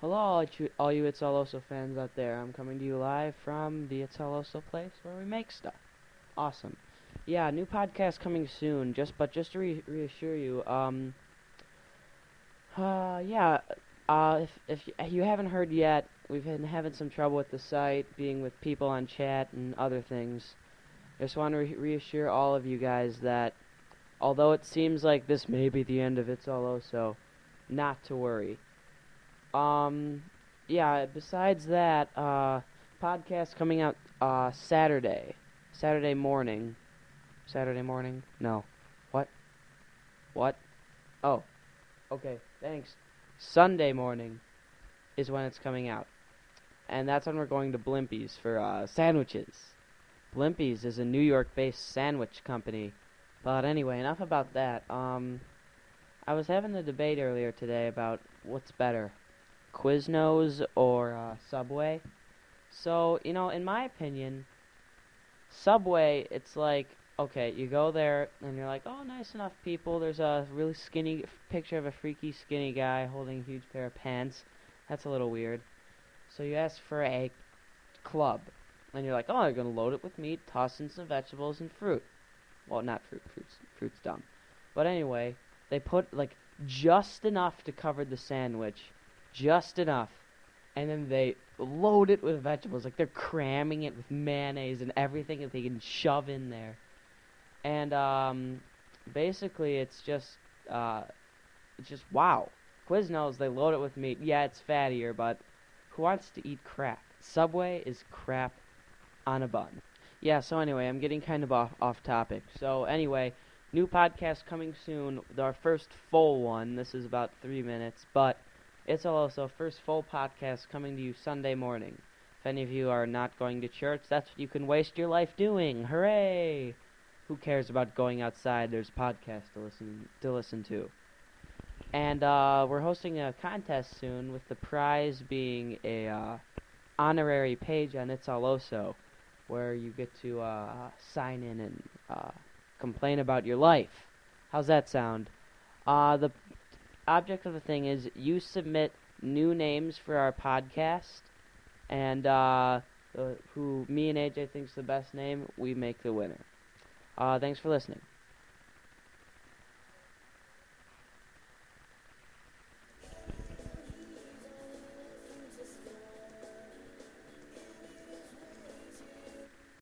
Hello, all you, Itsalloso fans out there. I'm coming to you live from the Itsalloso place where we make stuff. Awesome. Yeah, new podcast coming soon. Just but just to re- reassure you, um, uh, yeah, uh, if if you haven't heard yet, we've been having some trouble with the site, being with people on chat and other things. Just want to re- reassure all of you guys that although it seems like this may be the end of Itsalloso, not to worry. Um, yeah. Besides that, uh, podcast coming out uh Saturday, Saturday morning, Saturday morning. No, what? What? Oh, okay. Thanks. Sunday morning is when it's coming out, and that's when we're going to Blimpies for uh, sandwiches. Blimpies is a New York-based sandwich company. But anyway, enough about that. Um, I was having a debate earlier today about what's better, Quiznos or uh, Subway. So, you know, in my opinion, Subway, it's like, okay, you go there and you're like, oh, nice enough people. There's a really skinny picture of a freaky skinny guy holding a huge pair of pants. That's a little weird. So you ask for a club. And you're like, oh, you're going to load it with meat, toss in some vegetables and fruit. Well, not fruit. Fruit's, fruit's dumb. But anyway, they put, like, just enough to cover the sandwich. Just enough. And then they load it with vegetables. Like, they're cramming it with mayonnaise and everything that they can shove in there. And, um, basically, it's just, uh, it's just, wow. Quiznos, they load it with meat. Yeah, it's fattier, but who wants to eat crap? Subway is crap on a bun. Yeah, so anyway, I'm getting kind of off, off topic. So anyway, new podcast coming soon. Our first full one. This is about three minutes, but it's also first full podcast coming to you Sunday morning. If any of you are not going to church, that's what you can waste your life doing. Hooray! Who cares about going outside? There's podcasts to listen to listen to. And uh, we're hosting a contest soon, with the prize being a uh, honorary page on Itsalloso where you get to uh, sign in and uh, complain about your life. How's that sound? Uh, the object of the thing is you submit new names for our podcast, and uh, the, who me and AJ thinks the best name, we make the winner. Uh, thanks for listening.